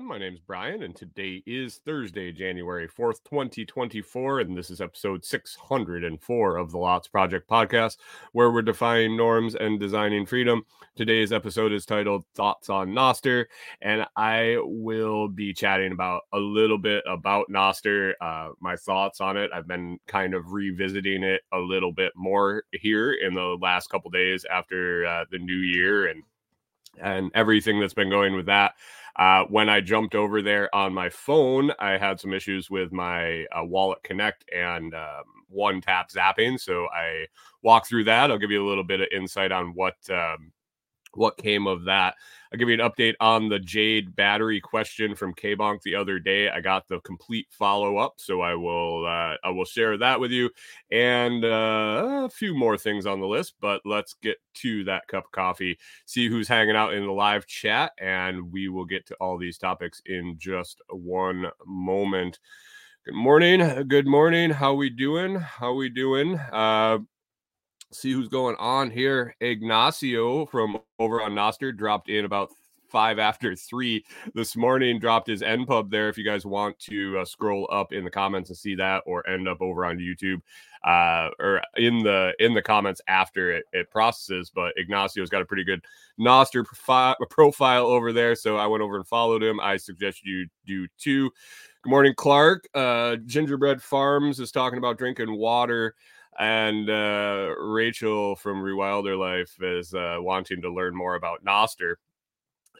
everyone. My name's Brian, and today is Thursday, January 4th, 2024, and this is episode 604 of the Lots Project podcast, where we're defining norms and designing freedom. Today's episode is titled Thoughts on Nostr, and I will be chatting about a little bit about Nostr, uh, my thoughts on it. I've been kind of revisiting it a little bit more here in the last couple days after uh, the new year and and everything that's been going with that. Uh, when I jumped over there on my phone, I had some issues with my uh, Wallet Connect and um, one tap zapping. So I walk through that. I'll give you a little bit of insight on what um, what came of that. I'll give you an update on the Jade battery question from K-Bonk the other day. I got the complete follow up, so I will uh, I will share that with you, and uh, a few more things on the list. But let's get to that cup of coffee. See who's hanging out in the live chat, and we will get to all these topics in just one moment. Good morning. Good morning. How we doing? How we doing? Uh, see who's going on here. Ignacio from over on Nostr dropped in about five after three this morning. Dropped his NPub there. If you guys want to uh, scroll up in the comments and see that, or end up over on YouTube, uh, or in the in the comments after it, it processes. But Ignacio's got a pretty good Nostr profi- profile over there, so I went over and followed him. I suggest you do too. Good morning, Clark. Uh, Gingerbread Farms is talking about drinking water and uh, Rachel from Rewilder Life is uh, wanting to learn more about Nostr.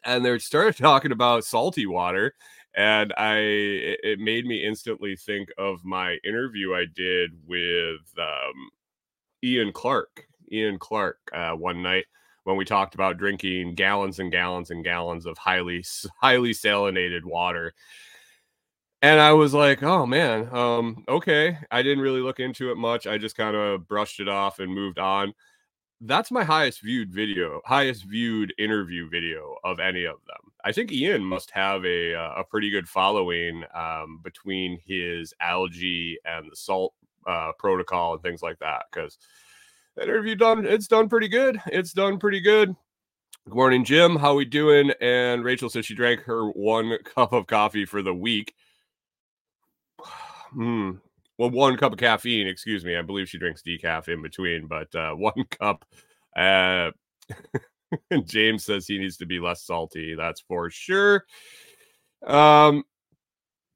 And they started talking about salty water, and I it, made me instantly think of my interview I did with um, Ian Clark. Ian Clark uh, one night when we talked about drinking gallons and gallons and gallons of highly highly salinated water and I was like, "Oh man, um, okay." I didn't really look into it much. I just kind of brushed it off and moved on. That's my highest viewed video, highest viewed interview video of any of them. I think Ian must have a uh, a pretty good following um, between his algae and the salt uh, protocol and things like that. Because that interview done, it's done pretty good. It's done pretty good. Good morning, Jim. How we doing? And Rachel says she drank her one cup of coffee for the week. Hmm. Well, one cup of caffeine. Excuse me. I believe she drinks decaf in between, but uh, one cup. Uh, James says he needs to be less salty. That's for sure. Um.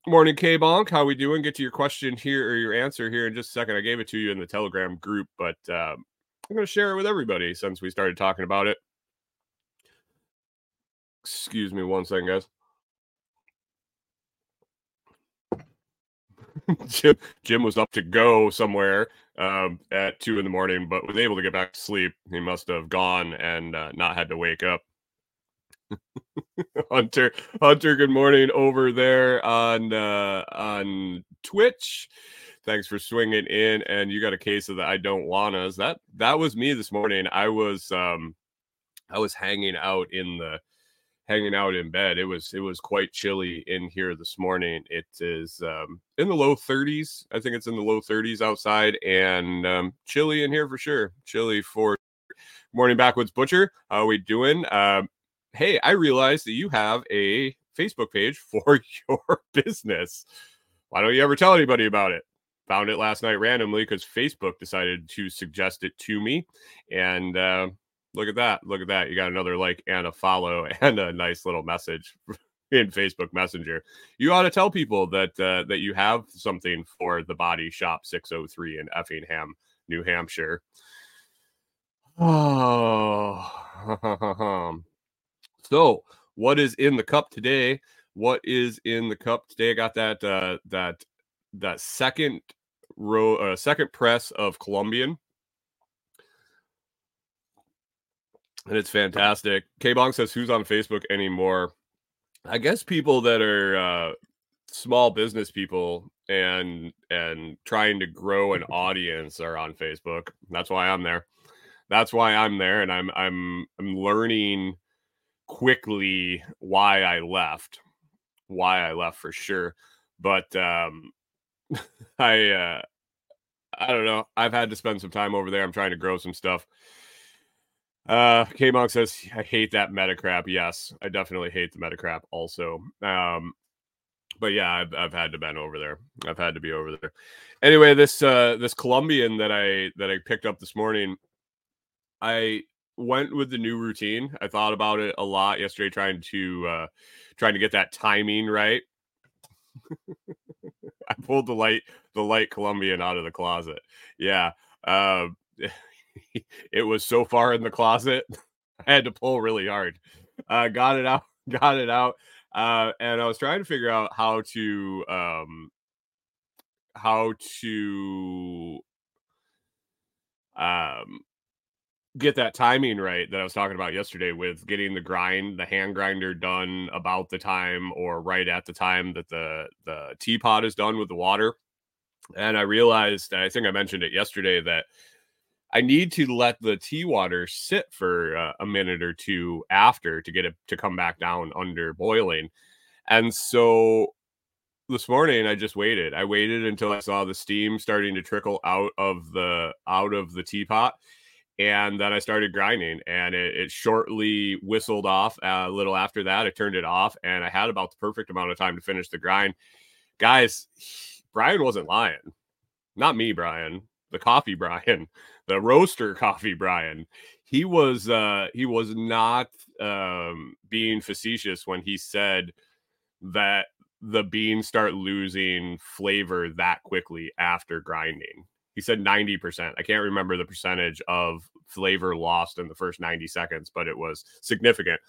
Morning, K Bonk. How we doing? Get to your question here or your answer here in just a second. I gave it to you in the Telegram group, but um, I'm going to share it with everybody since we started talking about it. Excuse me one second, guys. Jim, Jim was up to go somewhere um, at two in the morning, but was able to get back to sleep. He must have gone and uh, not had to wake up. Hunter, Hunter, good morning over there on uh, on Twitch. Thanks for swinging in, and you got a case of the I don't want wannas. That that was me this morning. I was um, I was hanging out in the hanging out in bed. It was it was quite chilly in here this morning. It is um, in the low 30s. I think it's in the low 30s outside, and um, chilly in here for sure. Chilly for morning backwoods butcher. How are we doing? Um, hey, I realized that you have a Facebook page for your business. Why don't you ever tell anybody about it? Found it last night randomly because Facebook decided to suggest it to me, and uh, Look at that. Look at that. You got another like and a follow and a nice little message in Facebook Messenger. You ought to tell people that uh, that you have something for the Body Shop 603 in Effingham, New Hampshire. Oh. so, what is in the cup today? What is in the cup today? I got that uh that that second row uh, second press of Colombian and it's fantastic. K Bonk says, "Who's on Facebook anymore?" I guess people that are uh, small business people and and trying to grow an audience are on Facebook. That's why I'm there. That's why I'm there, and I'm I'm I'm learning quickly why I left, why I left for sure. But um, I uh, I don't know. I've had to spend some time over there. I'm trying to grow some stuff. Uh, K Monk says I hate that meta crap. Yes, I definitely hate the meta crap. Also, um, but yeah, I've I've had to been over there. I've had to be over there. Anyway, this uh this Colombian that I that I picked up this morning, I went with the new routine. I thought about it a lot yesterday, trying to uh trying to get that timing right. I pulled the light the light Colombian out of the closet. Yeah. Uh, it was so far in the closet. I had to pull really hard. Uh, got it out, got it out. Uh, and I was trying to figure out how to um how to um get that timing right that I was talking about yesterday with getting the grind, the hand grinder done about the time or right at the time that the the teapot is done with the water. And I realized, I think I mentioned it yesterday that I need to let the tea water sit for uh, a minute or two after to get it to come back down under boiling. And so this morning I just waited. I waited until I saw the steam starting to trickle out of the out of the teapot and then I started grinding, and it, it, shortly whistled off. Uh, a little after that, I turned it off, and I had about the perfect amount of time to finish the grind. Guys, Brian wasn't lying. Not me, Brian. The coffee Brian, the roaster coffee Brian. He was uh he was not um being facetious when he said that the beans start losing flavor that quickly after grinding. He said 90%. I can't remember the percentage of flavor lost in the first 90 seconds, but it was significant.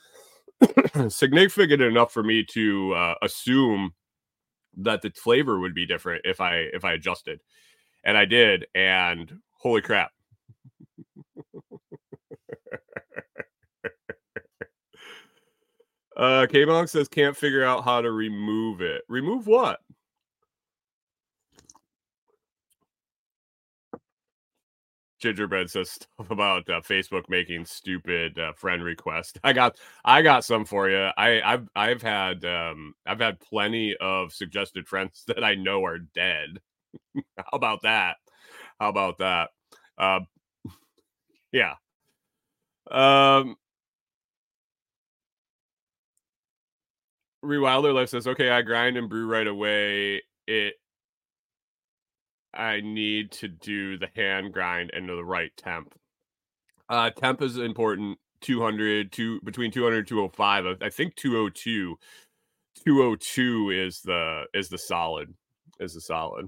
significant enough for me to uh, assume that the flavor would be different if I if I adjusted. And I did and holy crap. Uh K Monk says can't figure out how to remove it. Remove what? Gingerbread says stuff about uh, Facebook making stupid uh, friend requests. I got I got some for you. I I've I've had um I've had plenty of suggested friends that I know are dead. How about that? How about that? Uh, yeah. Um Rewilder Life says, okay, I grind and brew right away. It I need to do the hand grind into the right temp. Uh, temp is important. 200 to between 200 205 i think 202 202 is the is the solid is the solid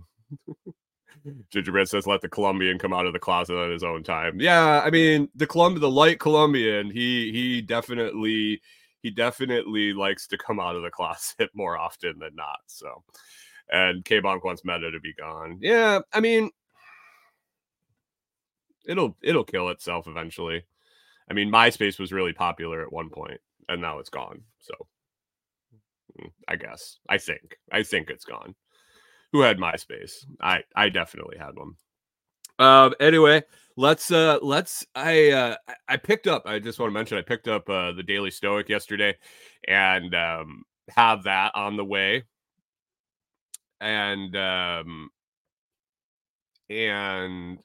gingerbread says let the colombian come out of the closet on his own time yeah i mean the colombian the light colombian he he definitely he definitely likes to come out of the closet more often than not so and K Bonk wants meta to be gone. Yeah, I mean, it'll it'll kill itself eventually. I mean, MySpace was really popular at one point, and now it's gone. So, mm, I guess I think I think it's gone. Who had MySpace? I I definitely had one. Um. Anyway, let's uh let's I uh I picked up. I just want to mention I picked up uh the Daily Stoic yesterday, and um have that on the way and um and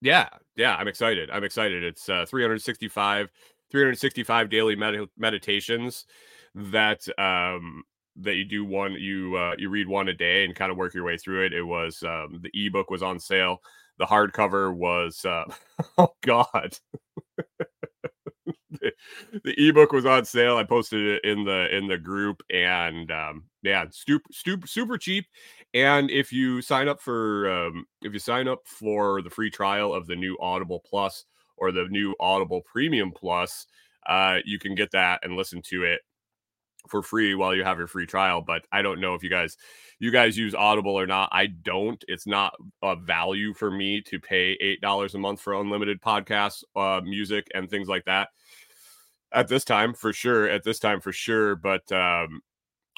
yeah yeah i'm excited i'm excited it's uh 365 365 daily med- meditations that um that you do one you uh you read one a day and kind of work your way through it it was um the ebook was on sale the hardcover was uh oh god the, ebook was on sale. I posted it in the in the group, and um, yeah, super super super cheap. And if you sign up for um, if you sign up for the free trial of the new Audible Plus or the new Audible Premium Plus, uh, you can get that and listen to it for free while you have your free trial. But I don't know if you guys you guys use Audible or not. I don't. It's not a value for me to pay eight dollars a month for unlimited podcasts, uh, music, and things like that at this time for sure at this time for sure but um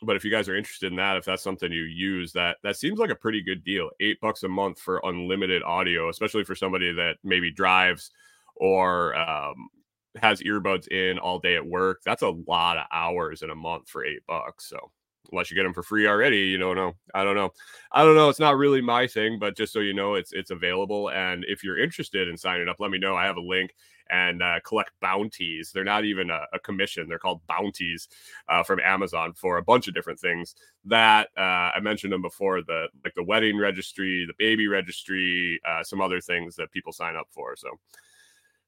but if you guys are interested in that if that's something you use that that seems like a pretty good deal eight bucks a month for unlimited audio especially for somebody that maybe drives or um has earbuds in all day at work. That's a lot of hours in a month for eight bucks. So unless you get them for free already, you don't know. I don't know. I don't know. It's not really my thing, but just so you know, it's it's available. And if you're interested in signing up, let me know. I have a link and uh, collect bounties. They're not even a, a commission; they're called bounties uh, from Amazon for a bunch of different things. That uh, I mentioned them before the like the wedding registry, the baby registry, uh, some other things that people sign up for. So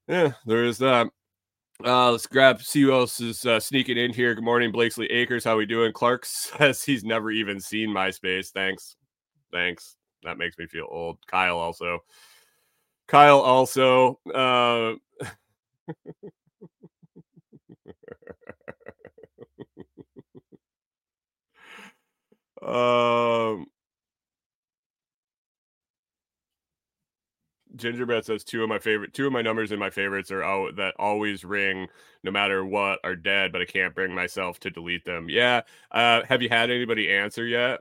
yeah, there is that. Uh, let's grab see who else is uh, sneaking in here. Good morning, Blakesley Acres. How we doing? Clark says he's never even seen MySpace. Thanks, thanks. That makes me feel old. Kyle also. Kyle also. Uh, um, Gingerbread says two of my favorite, two of my numbers in my favorites are out that always ring no matter what are dead, but I can't bring myself to delete them. Yeah. Uh, have you had anybody answer yet?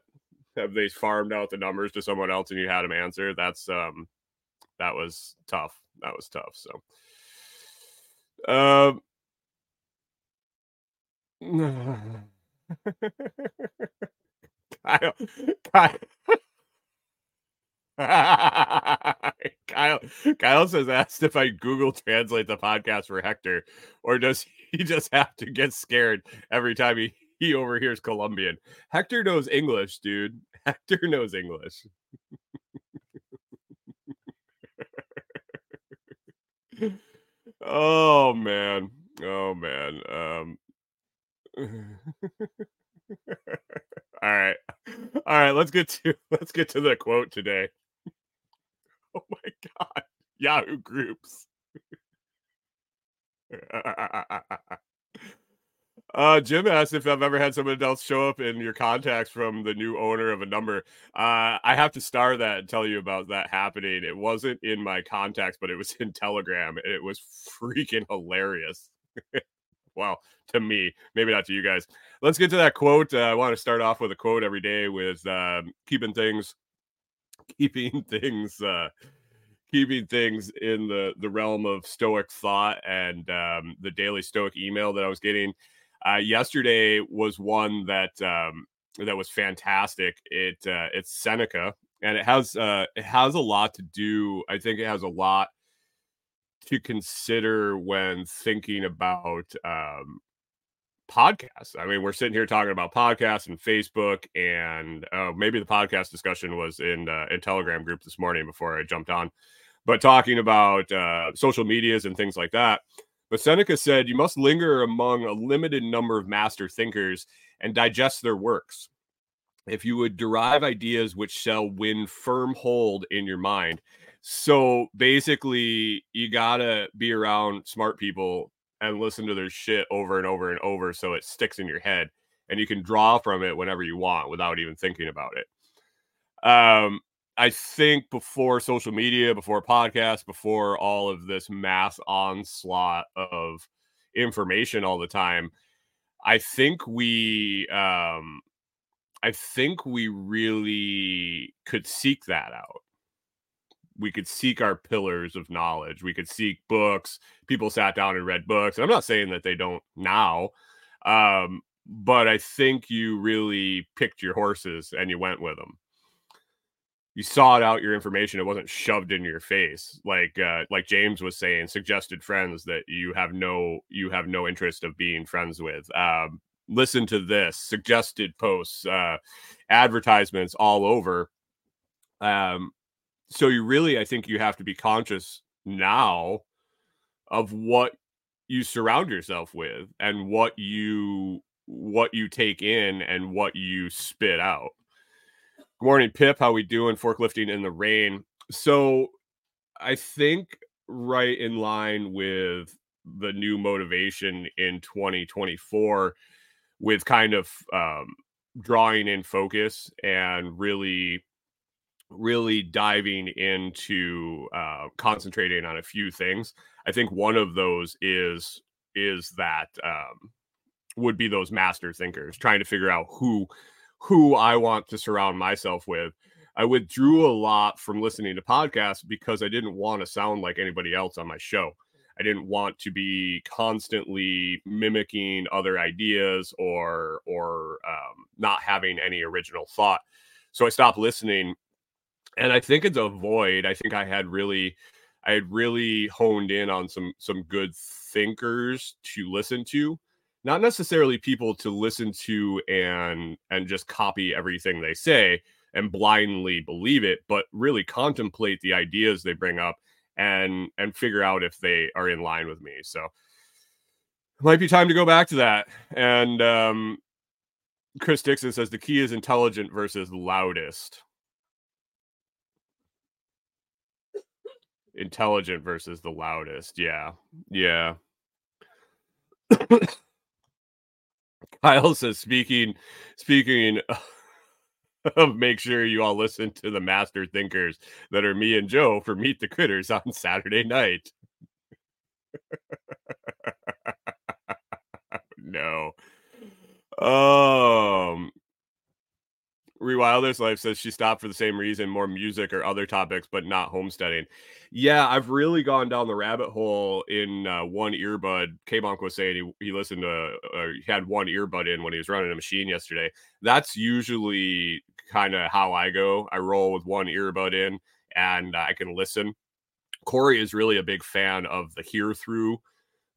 Have they farmed out the numbers to someone else and you had them answer? That's um, that was tough. That was tough. So, um. Kyle, Kyle. Kyle Kyle says asked if I Google translate the podcast for Hector, or does he just have to get scared every time he, he overhears Colombian? Hector knows English, dude. Hector knows English. oh man. Oh man. Um all right. All right, let's get to let's get to the quote today. Oh my god. Yahoo groups. uh Jim asked if I've ever had someone else show up in your contacts from the new owner of a number. Uh I have to star that and tell you about that happening. It wasn't in my contacts, but it was in Telegram. And It was freaking hilarious. well, to me, maybe not to you guys. Let's get to that quote. Uh, I want to start off with a quote every day with um, keeping things, keeping things, uh, keeping things in the the realm of Stoic thought and um, the daily Stoic email that I was getting. Uh, yesterday was one that um, that was fantastic. It uh, it's Seneca, and it has uh, it has a lot to do. I think it has a lot to consider when thinking about um, podcasts. I mean, we're sitting here talking about podcasts and Facebook, and uh, maybe the podcast discussion was in uh, in Telegram group this morning before I jumped on, but talking about uh, social medias and things like that. But Seneca said you must linger among a limited number of master thinkers and digest their works. If you would derive ideas which shall win firm hold in your mind, so basically, you gotta be around smart people and listen to their shit over and over and over so it sticks in your head and you can draw from it whenever you want without even thinking about it. Um, I think before social media, before podcasts, before all of this mass onslaught of information all the time, I think we um I think we really could seek that out we could seek our pillars of knowledge. We could seek books. People sat down and read books. And I'm not saying that they don't now, um, but I think you really picked your horses and you went with them. You sought out your information. It wasn't shoved in your face, like uh, like James was saying. Suggested friends that you have no you have no interest of being friends with. Um, listen to this. Suggested posts, uh, advertisements all over. Um, so you really, I think you have to be conscious now of what you surround yourself with and what you what you take in and what you spit out. Good morning, Pip. How we doing? Forklifting in the rain. So I think right in line with the new motivation in 2024 with kind of um, drawing in focus and really really diving into uh, concentrating on a few things. I think one of those is is that um, would be those master thinkers trying to figure out who who I want to surround myself with. I withdrew a lot from listening to podcasts because I didn't want to sound like anybody else on my show. I didn't want to be constantly mimicking other ideas or or um, not having any original thought. So I stopped listening, and I think it's a void. I think I had really, I had really honed in on some some good thinkers to listen to, not necessarily people to listen to and and just copy everything they say and blindly believe it, but really contemplate the ideas they bring up and and figure out if they are in line with me. So it might be time to go back to that. And um, Chris Dixon says the key is intelligent versus loudest. Intelligent versus the loudest. Yeah. Yeah. Kyle says speaking speaking of make sure you all listen to the master thinkers that are me and Joe for Meet the Critters on Saturday night. no. Um Rewilders Life says she stopped for the same reason, more music or other topics, but not homesteading. Yeah, I've really gone down the rabbit hole in uh, one earbud. K Bonk was saying he, he listened to, uh, he had one earbud in when he was running a machine yesterday. That's usually kind of how I go. I roll with one earbud in and I can listen. Corey is really a big fan of the hear through,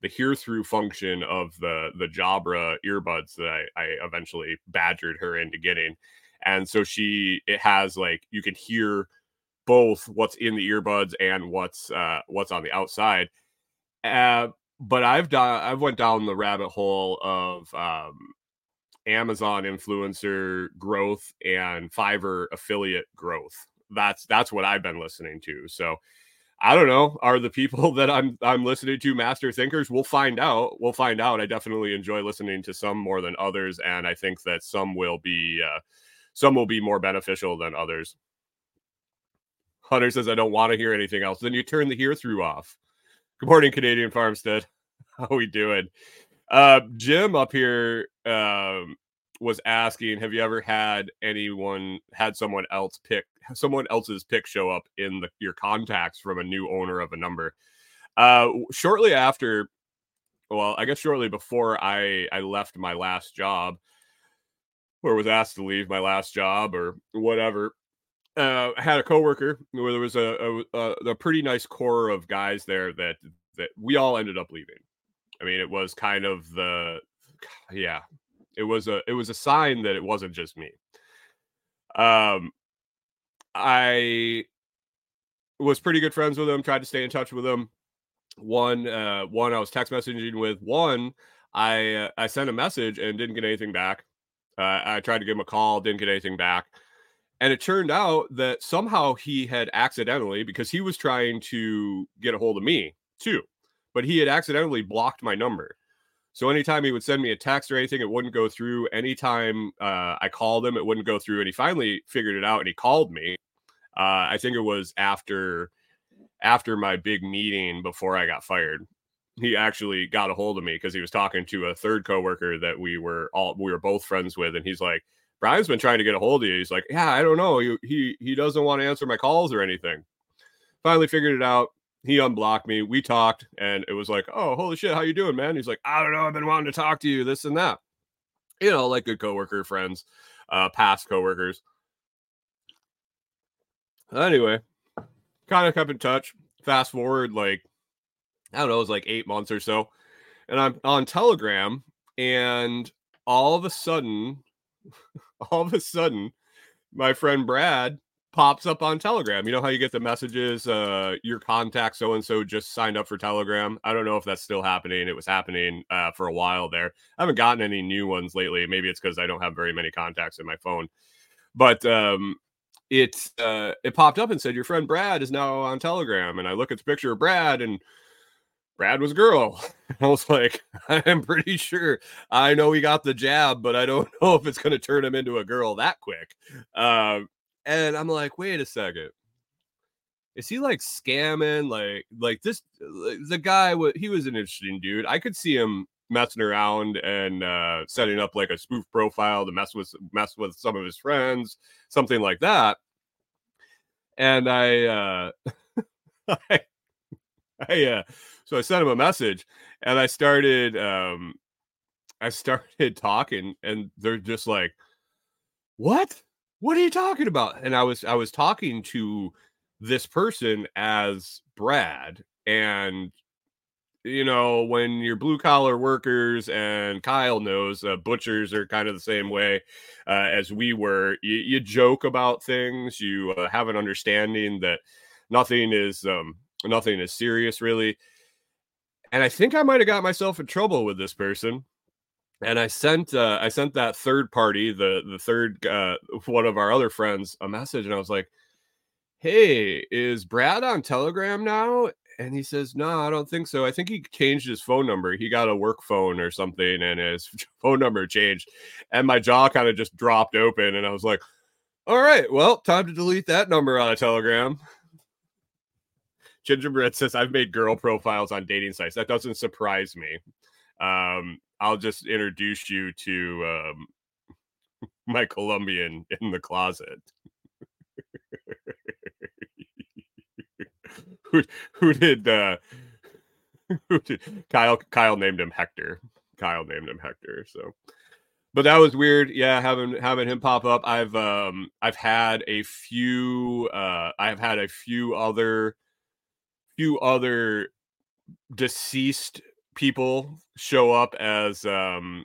the hear through function of the the Jabra earbuds that I, I eventually badgered her into getting, and so she it has like you can hear both what's in the earbuds and what's uh what's on the outside. Uh, but I've done I've went down the rabbit hole of um Amazon influencer growth and Fiverr affiliate growth. That's that's what I've been listening to. So I don't know. Are the people that I'm I'm listening to master thinkers? We'll find out. We'll find out. I definitely enjoy listening to some more than others, and I think that some will be uh, some will be more beneficial than others. Hunter says, "I don't want to hear anything else." Then you turn the hear through off. Good morning, Canadian Farmstead. How we doing? Uh, Jim up here um, was asking, have you ever had anyone had someone else pick someone else's pick show up in the, your contacts from a new owner of a number? Uh, shortly after, well, I guess shortly before I I left my last job, or was asked to leave my last job or whatever. Uh, I had a coworker where there was a, a a pretty nice core of guys there that that we all ended up leaving I mean, it was kind of the yeah, it was a it was a sign that it wasn't just me. Um I was pretty good friends with him, tried to stay in touch with him. One uh one I was text messaging with, one I uh, I sent a message and didn't get anything back. Uh, I tried to give him a call, didn't get anything back. And it turned out that somehow he had accidentally, because he was trying to get a hold of me too but he had accidentally blocked my number. So anytime he would send me a text or anything, it wouldn't go through. Anytime uh, I called him, it wouldn't go through. And he finally figured it out and he called me. Uh, I think it was after after my big meeting before I got fired. He actually got a hold of me because he was talking to a third coworker that we were all we were both friends with, and he's like, "Brian's been trying to get a hold of you." He's like, "Yeah, I don't know. He he, he doesn't want to answer my calls or anything." Finally figured it out he unblocked me. We talked, and it was like, "Oh, holy shit, how you doing, man?" He's like, "I don't know. I've been wanting to talk to you, this and that." You know, like good coworker friends, uh, past coworkers. Anyway, kind of kept in touch. Fast forward, like I don't know, it was like eight months or so, and I'm on Telegram, and all of a sudden, all of a sudden, my friend Brad pops up on Telegram. You know how you get the messages, uh, your contact so and so just signed up for Telegram. I don't know if that's still happening. It was happening uh, for a while there. I haven't gotten any new ones lately. Maybe it's because I don't have very many contacts in my phone. But um, it uh, it popped up and said your friend Brad is now on Telegram, and I look at the picture of Brad and. Brad was girl. I was like, I'm pretty sure I know he got the jab, but I don't know if it's going to turn him into a girl that quick. Uh, and I'm like, wait a second. Is he like scamming? Like, like this, the guy, he was an interesting dude. I could see him messing around and uh, setting up like a spoof profile to mess with mess with some of his friends, something like that. And I, uh, I, I uh, so I sent him a message and I started um I started talking and they're just like, "What? What are you talking about?" And I was I was talking to this person as Brad and you know, when you're blue collar workers and Kyle knows uh, butchers are kind of the same way uh, as we were, you, you, joke about things, you uh, have an understanding that nothing is um, nothing is serious really. And I think I might have got myself in trouble with this person. And I sent uh, I sent that third party, the the third uh, one of our other friends, a message, and I was like, "Hey, is Brad on Telegram now?" And he says, No, I don't think so. I think he changed his phone number. He got a work phone or something, and his phone number changed. And my jaw kind of just dropped open. And I was like, All right, well, time to delete that number on a telegram. Gingerbread says, I've made girl profiles on dating sites. That doesn't surprise me. Um, I'll just introduce you to um, my Colombian in the closet. who who did uh who did Kyle Kyle named him Hector. Kyle named him Hector. So but that was weird. Yeah, having having him pop up. I've um I've had a few uh I've had a few other few other deceased people show up as um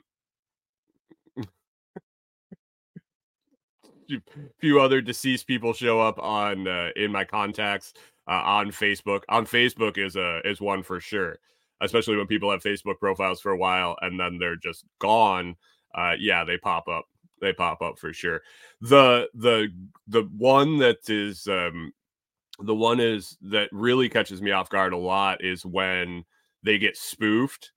few other deceased people show up on uh, in my contacts uh, on Facebook. On Facebook is a is one for sure, especially when people have Facebook profiles for a while and then they're just gone. Uh, yeah, they pop up. They pop up for sure. The the the one that is um, the one is that really catches me off guard a lot is when they get spoofed.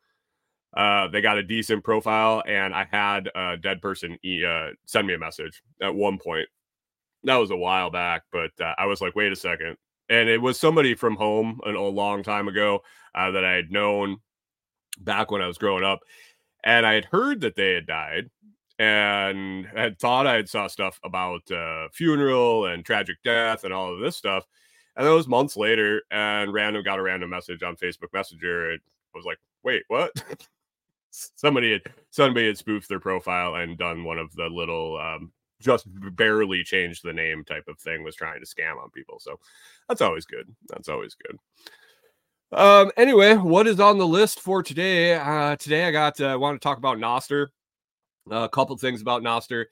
Uh, they got a decent profile, and I had a dead person e- uh, send me a message at one point. That was a while back, but uh, I was like, wait a second and it was somebody from home a, a long time ago uh, that I had known back when I was growing up, and I had heard that they had died, and had thought I had saw stuff about uh, funeral and tragic death and all of this stuff, and that was months later, and random got a random message on Facebook Messenger, and I was like, wait, what? somebody had somebody had spoofed their profile and done one of the little um, just barely changed the name type of thing was trying to scam on people. So that's always good. That's always good. Um, anyway, what is on the list for today? Uh, today I got, uh, I want to talk about Nostr. Uh, a couple things about Nostr.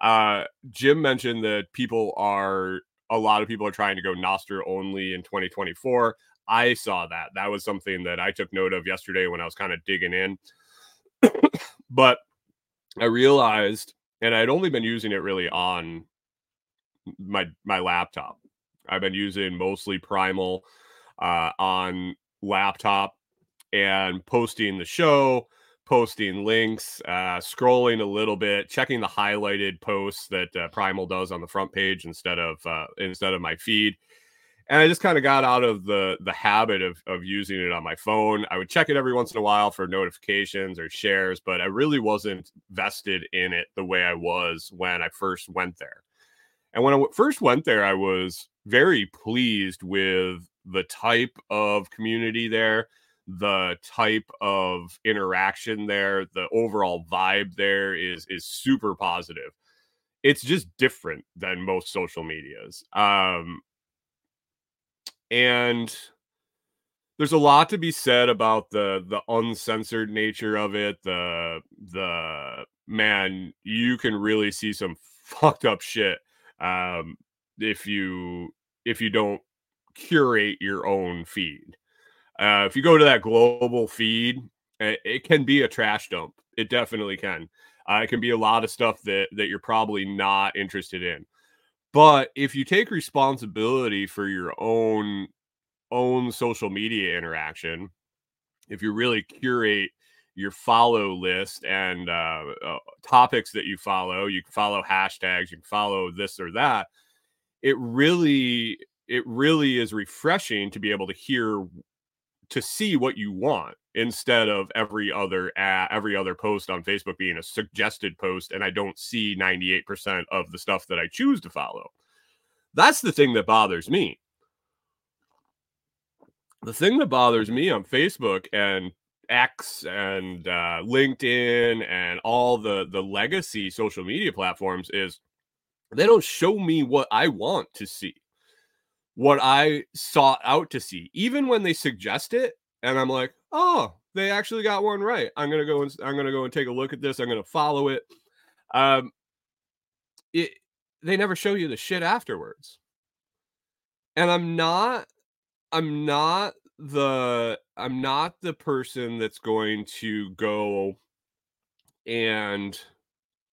Uh, Jim mentioned that people are, a lot of people are trying to go Nostr only in 2024. I saw that. That was something that I took note of yesterday when I was kind of digging in. but I realized and I'd only been using it really on my my laptop. I've been using mostly Primal uh, on laptop and posting the show, posting links, uh, scrolling a little bit, checking the highlighted posts that uh, Primal does on the front page instead of uh, instead of my feed and I just kind of got out of the the habit of of using it on my phone. I would check it every once in a while for notifications or shares, but I really wasn't vested in it the way I was when I first went there. And when I first went there, I was very pleased with the type of community there, the type of interaction there, the overall vibe there is is super positive. It's just different than most social medias. Um, and there's a lot to be said about the the uncensored nature of it the the man you can really see some fucked up shit um if you if you don't curate your own feed uh if you go to that global feed it, it can be a trash dump it definitely can uh, it can be a lot of stuff that that you're probably not interested in but if you take responsibility for your own own social media interaction, if you really curate your follow list and uh, uh, topics that you follow, you can follow hashtags, you can follow this or that. It really, it really is refreshing to be able to hear, to see what you want instead of every other ad, every other post on Facebook being a suggested post, and I don't see 98% of the stuff that I choose to follow. That's the thing that bothers me the thing that bothers me on Facebook and X and uh, LinkedIn and all the the legacy social media platforms is they don't show me what I want to see, what I sought out to see, even when they suggest it, and I'm like, oh, they actually got one right. I'm gonna go and I'm gonna go and take a look at this. I'm gonna follow it. Um, it they never show you the shit afterwards, and I'm not, I'm not the I'm not the person that's going to go and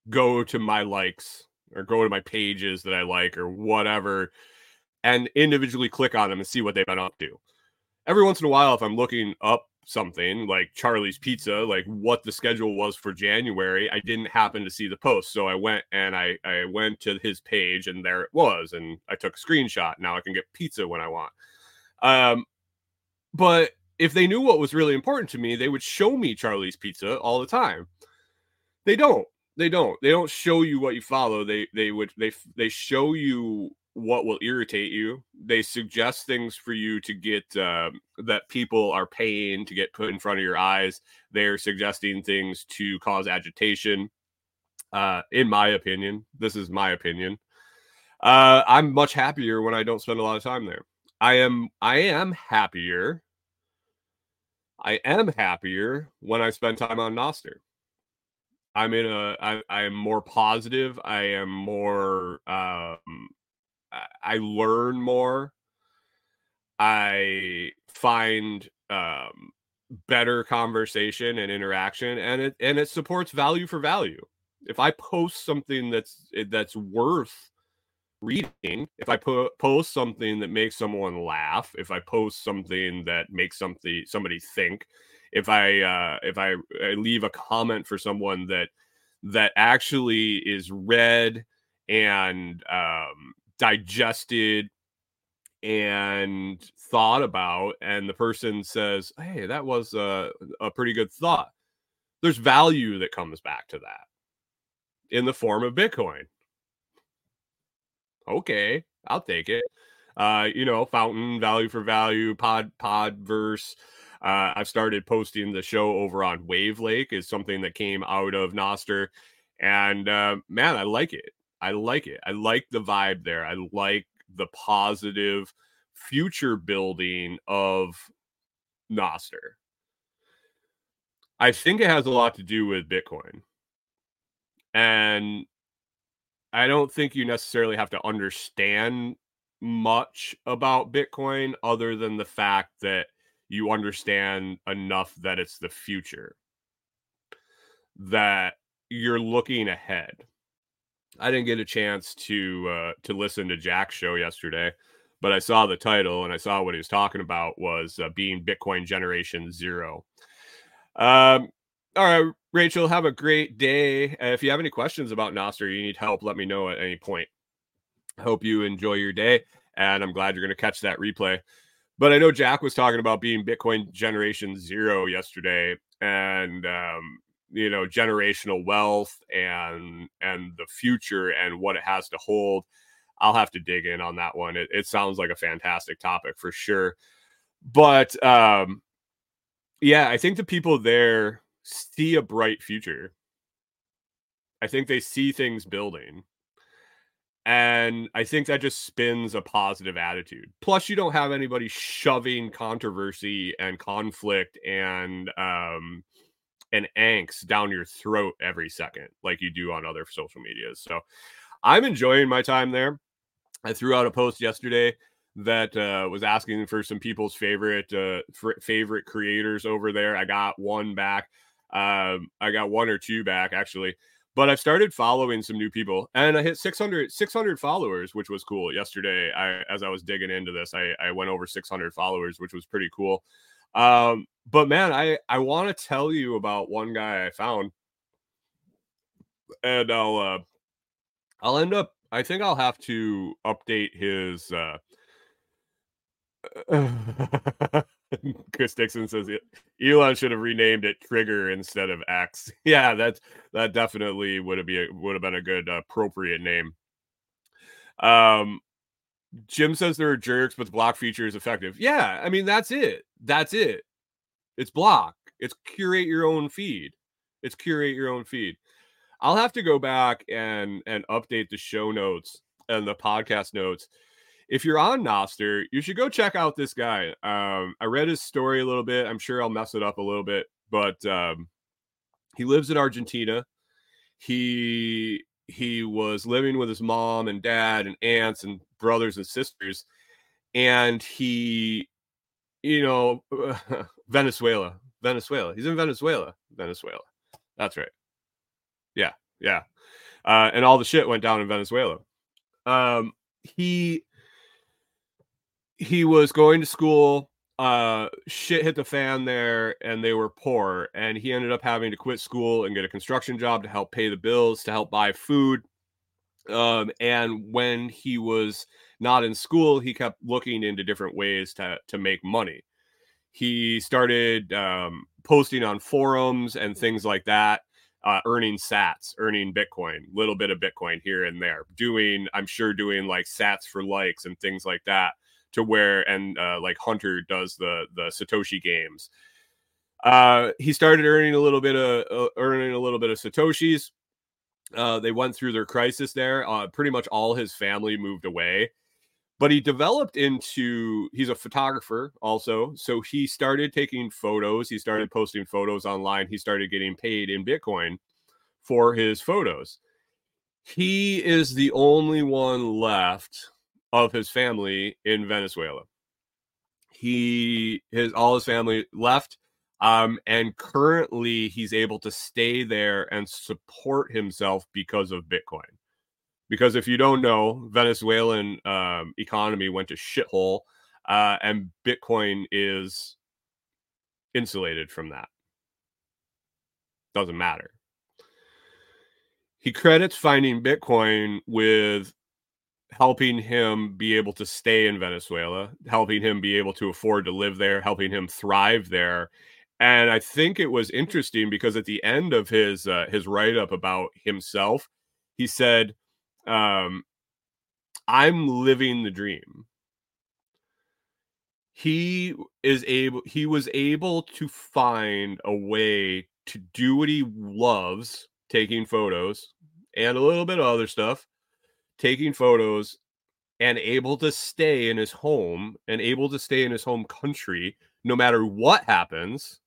go to my likes or go to my pages that I like or whatever and individually click on them and see what they've been up to. Every once in a while, if I'm looking up something like Charlie's Pizza, like what the schedule was for January, I didn't happen to see the post. So I went and I, I went to his page and there it was. And I took a screenshot. Now I can get pizza when I want. Um, but if they knew what was really important to me, they would show me Charlie's Pizza all the time. They don't. They don't. They don't show you what you follow. They they would they they show you what will irritate you. They suggest things for you to get uh, that people are paying to get put in front of your eyes. They're suggesting things to cause agitation. Uh, in my opinion, this is my opinion. Uh, I'm much happier when I don't spend a lot of time there. I am I am happier. I am happier when I spend time on Nostr. I'm in a I, I am more positive. I am more um I learn more. I find um better conversation and interaction and it and it supports value for value. If I post something that's that's worth reading, if I post something that makes someone laugh, if I post something that makes something somebody think, if I uh, if I, I leave a comment for someone that that actually is read and um, digested and thought about, and the person says, "Hey, that was a, a pretty good thought." There's value that comes back to that in the form of Bitcoin okay, I'll take it. Uh, you know, fountain value for value, pod podverse. Uh, I've started posting the show over on Wavlake is something that came out of Nostr, and uh, man, I like it. I like it. I like the vibe there. I like the positive future building of Nostr. I think it has a lot to do with Bitcoin. And I don't think you necessarily have to understand much about Bitcoin other than the fact that you understand enough that it's the future, that you're looking ahead. I didn't get a chance to uh, to listen to Jack's show yesterday, but I saw the title and I saw what he was talking about was uh, being Bitcoin Generation Zero. Um, all right, Rachel, have a great day. Uh, if you have any questions about Nostr, you need help, let me know at any point. I hope you enjoy your day, and I'm glad you're going to catch that replay. But I know Jack was talking about being Bitcoin Generation Zero yesterday, and um, you know generational wealth and and the future and what it has to hold. I'll have to dig in on that one. It, it sounds like a fantastic topic for sure. But um, yeah, I think the people there see a bright future. I think they see things building. And I think that just spins a positive attitude. Plus, you don't have anybody shoving controversy and conflict and um and angst down your throat every second like you do on other social medias. So I'm enjoying my time there. I threw out a post yesterday that uh, was asking for some people's favorite uh, f- favorite creators over there. I got one back. Um, I got one or two back actually, but I've started following some new people and I hit 600, 600 followers, which was cool yesterday. I, as I was digging into this, I, I went over 600 followers, which was pretty cool. Um, but man, I, I want to tell you about one guy I found and I'll, uh, I'll end up, I think I'll have to update his, uh, Chris Dixon says Elon should have renamed it Trigger instead of X. Yeah, that's that definitely would have be would have been a good uh, appropriate name. Um, Jim says there are jerks, but the block feature is effective. Yeah, I mean that's it. That's it. It's block. It's curate your own feed. It's curate your own feed. I'll have to go back and and update the show notes and the podcast notes. If you're on Nostr, you should go check out this guy. Um, I read his story a little bit. I'm sure I'll mess it up a little bit, but um, he lives in Argentina. He he was living with his mom and dad and aunts and brothers and sisters, and he, you know, Venezuela, Venezuela. He's in Venezuela, Venezuela. That's right. Yeah, yeah. Uh, and all the shit went down in Venezuela. Um, he he was going to school. Uh, shit hit the fan there, and they were poor. And he ended up having to quit school and get a construction job to help pay the bills, to help buy food. Um, and when he was not in school, he kept looking into different ways to to make money. He started um, posting on forums and things like that uh, earning sats, earning Bitcoin, little bit of Bitcoin here and there, doing, I'm sure, doing like sats for likes and things like that, to where and uh, like Hunter does the the Satoshi games. Uh, he started earning a little bit of uh, earning a little bit of satoshis. Uh, they went through their crisis there. Uh, pretty much all his family moved away but he developed into he's a photographer also so he started taking photos he started posting photos online he started getting paid in bitcoin for his photos he is the only one left of his family in venezuela he his all his family left um, and currently he's able to stay there and support himself because of bitcoin because if you don't know, Venezuelan um, economy went to shithole, uh, and Bitcoin is insulated from that. Doesn't matter. He credits finding Bitcoin with helping him be able to stay in Venezuela, helping him be able to afford to live there, helping him thrive there. And I think it was interesting because at the end of his uh, his write up about himself, he said, um, I'm living the dream. He is able he was able to find a way to do what he loves, taking photos and a little bit of other stuff, taking photos and able to stay in his home and able to stay in his home country no matter what happens,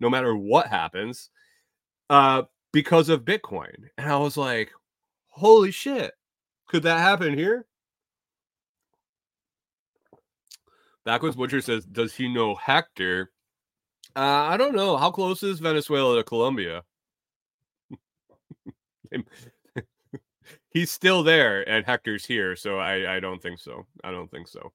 no matter what happens, uh, because of Bitcoin. And I was like, holy shit, could that happen here? Backwards Butcher says, Does he know Hector? Uh, I don't know. How close is Venezuela to Colombia? He's still there and Hector's here, so I, I don't think so. I don't think so.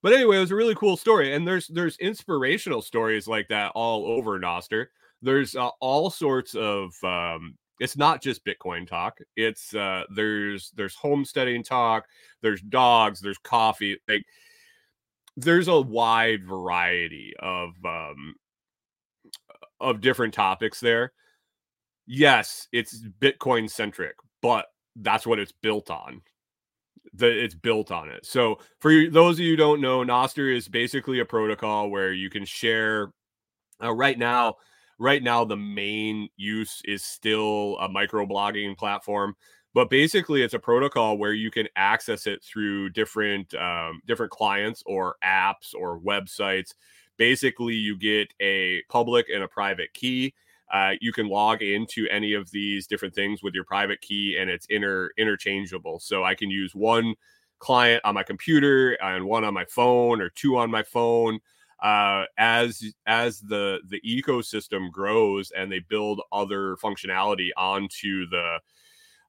But anyway, it was a really cool story, and there's there's inspirational stories like that all over Nostr. There's uh, all sorts of um, it's not just bitcoin talk it's uh there's there's homesteading talk there's dogs there's coffee like there's a wide variety of um of different topics there yes it's bitcoin centric but that's what it's built on. That it's built on it. So for those of you don't know nostr is basically a protocol where you can share uh, right now right now the main use is still a microblogging platform but basically it's a protocol where you can access it through different um, different clients or apps or websites. Basically you get a public and a private key uh, you can log into any of these different things with your private key and it's inter interchangeable so i can use one client on my computer and one on my phone or two on my phone uh, as as the the ecosystem grows and they build other functionality onto the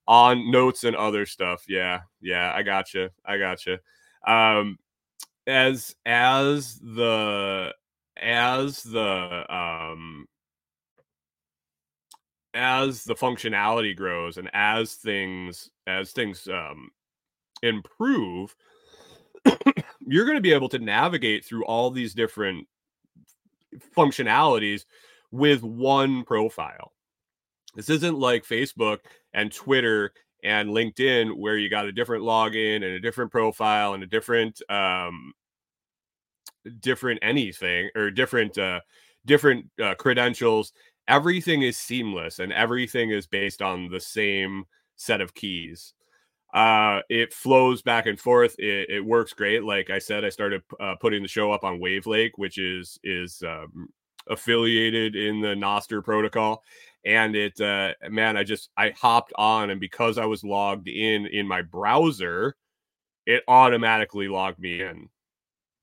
on notes and other stuff. Yeah, yeah, I gotcha, I gotcha. Um, as as the as the um as the functionality grows and as things as things um improve you're going to be able to navigate through all these different functionalities with one profile. This isn't like Facebook and Twitter and LinkedIn, where you got a different login and a different profile and a different um, different anything or different uh, different uh, credentials. Everything is seamless and everything is based on the same set of keys. Uh, it flows back and forth. It, it works great. Like I said, I started uh, putting the show up on Wavlake, which is is um, affiliated in the Nostr protocol. And it, uh, man, I just I hopped on, and because I was logged in in my browser, it automatically logged me in.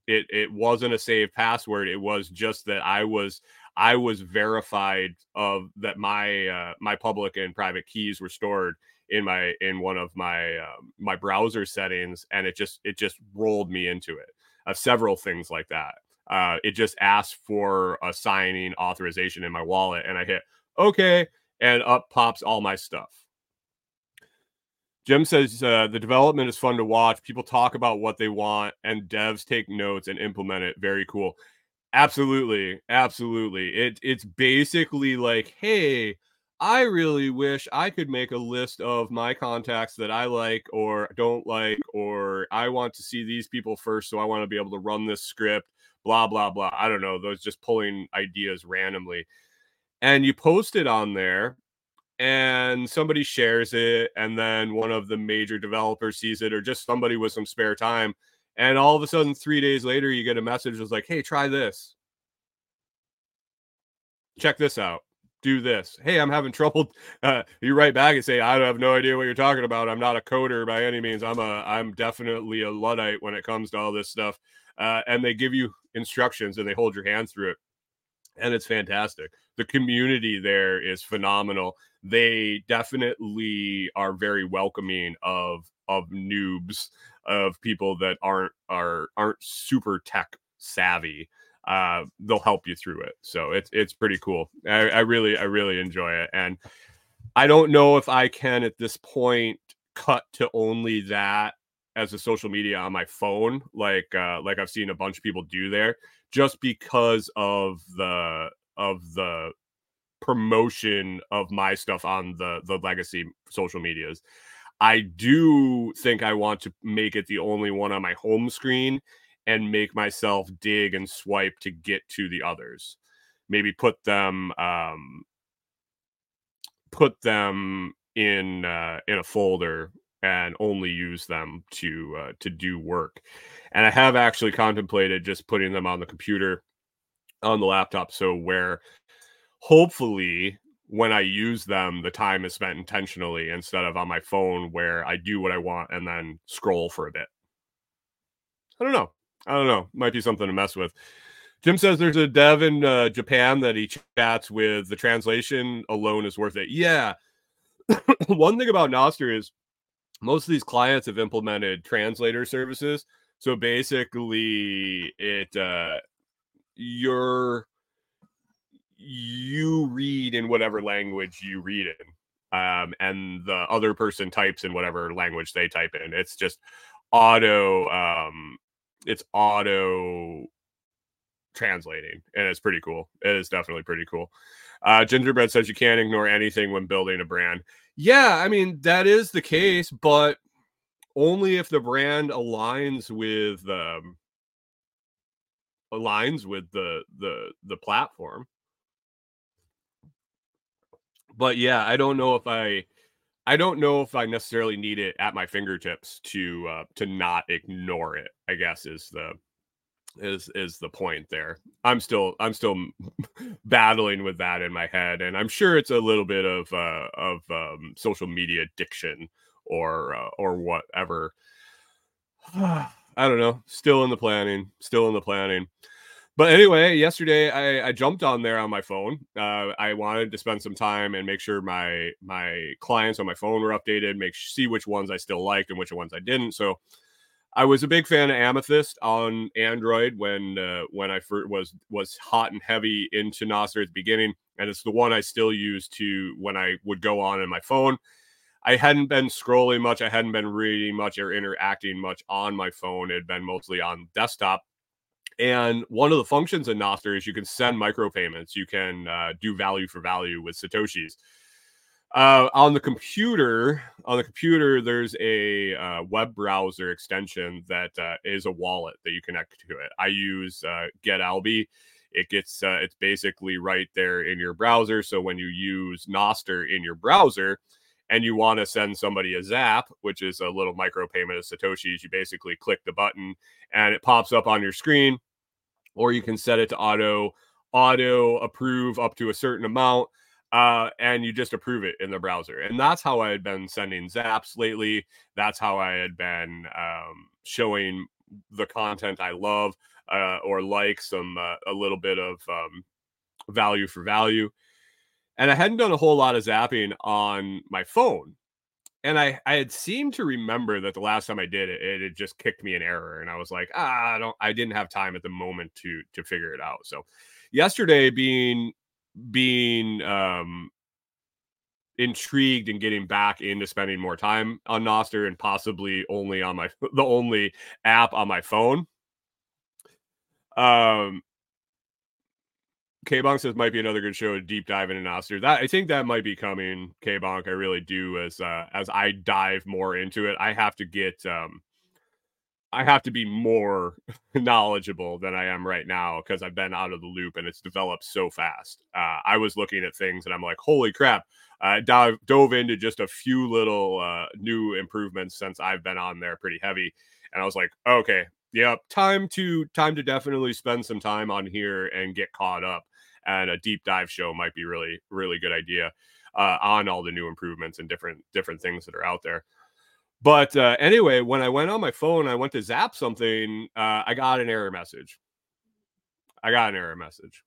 It it wasn't a saved password. It was just that I was I was verified of that my uh, my public and private keys were stored in my in one of my uh, my browser settings, and it just it just rolled me into it. Uh, several things like that. Uh, it just asked for a signing authorization in my wallet, and I hit okay, and up pops all my stuff. Jim says uh, the development is fun to watch. People talk about what they want, and devs take notes and implement it. Very cool. Absolutely, absolutely. It it's basically like, hey, I really wish I could make a list of my contacts that I like or don't like, or I want to see these people first. So I want to be able to run this script, blah, blah, blah. I don't know. Those just pulling ideas randomly. And you post it on there, and somebody shares it. And then one of the major developers sees it, or just somebody with some spare time. And all of a sudden, three days later, you get a message that's like, hey, try this. Check this out do this. Hey, I'm having trouble. Uh, you write back and say, I have no idea what you're talking about. I'm not a coder by any means. I'm a, I'm definitely a luddite when it comes to all this stuff. Uh, and they give you instructions and they hold your hand through it, and it's fantastic. The community there is phenomenal. They definitely are very welcoming of of noobs, of people that aren't are aren't super tech savvy uh, they'll help you through it. So it's it's pretty cool. I, I really I really enjoy it, and I don't know if I can at this point cut to only that as a social media on my phone, like uh, like I've seen a bunch of people do there, just because of the of the promotion of my stuff on the the legacy social medias. I do think I want to make it the only one on my home screen and make myself dig and swipe to get to the others. Maybe put them um, put them in uh, in a folder and only use them to uh, to do work. And I have actually contemplated just putting them on the computer on the laptop so where hopefully when I use them the time is spent intentionally instead of on my phone where I do what I want and then scroll for a bit. I don't know. I don't know. Might be something to mess with. Jim says there's a dev in uh, Japan that he chats with. The translation alone is worth it. Yeah. One thing about Nostr is most of these clients have implemented translator services. So basically, it uh, you're you read in whatever language you read in, um, and the other person types in whatever language they type in. It's just auto um, it's auto translating and it's pretty cool. It is definitely pretty cool. Uh, Gingerbread says you can't ignore anything when building a brand. Yeah, I mean that is the case, but only if the brand aligns with um, aligns with the the the platform. But yeah, I don't know if I I don't know if I necessarily need it at my fingertips to uh, to not ignore it. I guess is the is is the point there. I'm still I'm still battling with that in my head, and I'm sure it's a little bit of uh, of um, social media addiction or uh, or whatever. I don't know. Still in the planning. Still in the planning. But anyway, yesterday I, I, jumped on there on my phone. Uh, I wanted to spend some time and make sure my my clients on my phone were updated, make see which ones I still liked and which ones I didn't. So I was a big fan of Amethyst on Android when uh, when I first was was hot and heavy into Nostr at the beginning, and it's the one I still use to when I would go on in my phone. I hadn't been scrolling much. I hadn't been reading much or interacting much on my phone. It had been mostly on desktop. And one of the functions in Nostr is you can send micropayments. You can uh, do value for value with Satoshis. Uh, on the computer, on the computer, there's a uh, web browser extension that uh, is a wallet that you connect to it. I use uh, GetAlby. It gets uh, it's basically right there in your browser. So when you use Nostr in your browser, and you want to send somebody a zap, which is a little micro payment of Satoshis, you basically click the button and it pops up on your screen, or you can set it to auto auto approve up to a certain amount uh, and you just approve it in the browser. And that's how I had been sending zaps lately. That's how I had been um, showing the content I love uh, or like some uh, a little bit of um, value for value. And I hadn't done a whole lot of zapping on my phone. And I, I had seemed to remember that the last time I did it, it had just kicked me an error. And I was like, ah, I don't I didn't have time at the moment to to figure it out. So yesterday being being um intrigued and getting back into spending more time on Nostr and possibly only on my the only app on my phone. Um K Bonk says might be another good show deep dive into Nostr. That I think that might be coming, K Bonk. I really do as uh as I dive more into it. I have to get um I have to be more knowledgeable than I am right now because I've been out of the loop and it's developed so fast. Uh, I was looking at things and I'm like, holy crap. I dove into just a few little uh, new improvements since I've been on there pretty heavy. And I was like, okay, yep, time to time to definitely spend some time on here and get caught up. And a deep dive show might be really, really good idea uh, on all the new improvements and different different things that are out there. But uh, anyway, when I went on my phone, I went to zap something. Uh, I got an error message. I got an error message.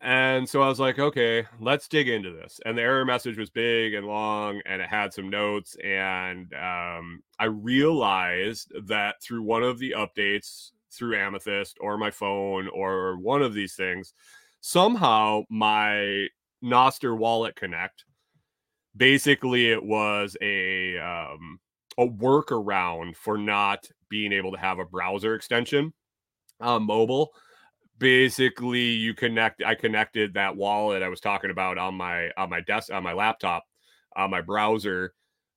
And so I was like, okay, let's dig into this. And the error message was big and long, and it had some notes. And um, I realized that through one of the updates through Amethyst or my phone or one of these things, somehow my Nostr Wallet Connect basically it was a um, a workaround for not being able to have a browser extension on mobile. Basically, you connect. I connected that wallet I was talking about on my on my desk on my laptop on my browser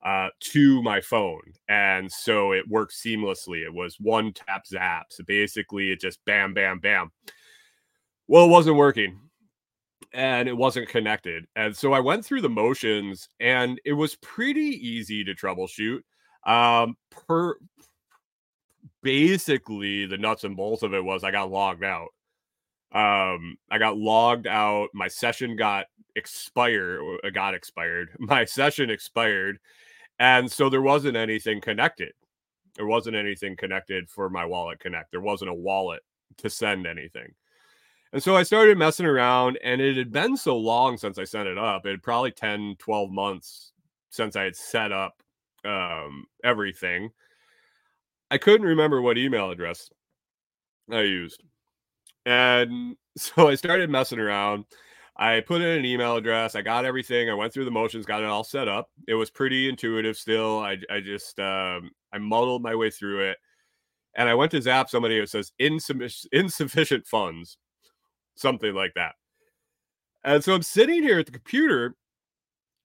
uh, to my phone, and so it worked seamlessly. It was one tap zap. So basically, it just bam, bam, bam. Well, it wasn't working and it wasn't connected. And so I went through the motions and it was pretty easy to troubleshoot. Um per basically the nuts and bolts of it was I got logged out. Um I got logged out, my session got expired uh, got expired. My session expired and so there wasn't anything connected. There wasn't anything connected for my wallet connect. There wasn't a wallet to send anything. And so I started messing around, and it had been so long since I set it up. It had probably 10, 12 months since I had set up um, everything. I couldn't remember what email address I used. And so I started messing around. I put in an email address. I got everything. I went through the motions, got it all set up. It was pretty intuitive still. I, I just, um, I muddled my way through it. And I went to zap somebody who says insufficient, funds something like that. And so I'm sitting here at the computer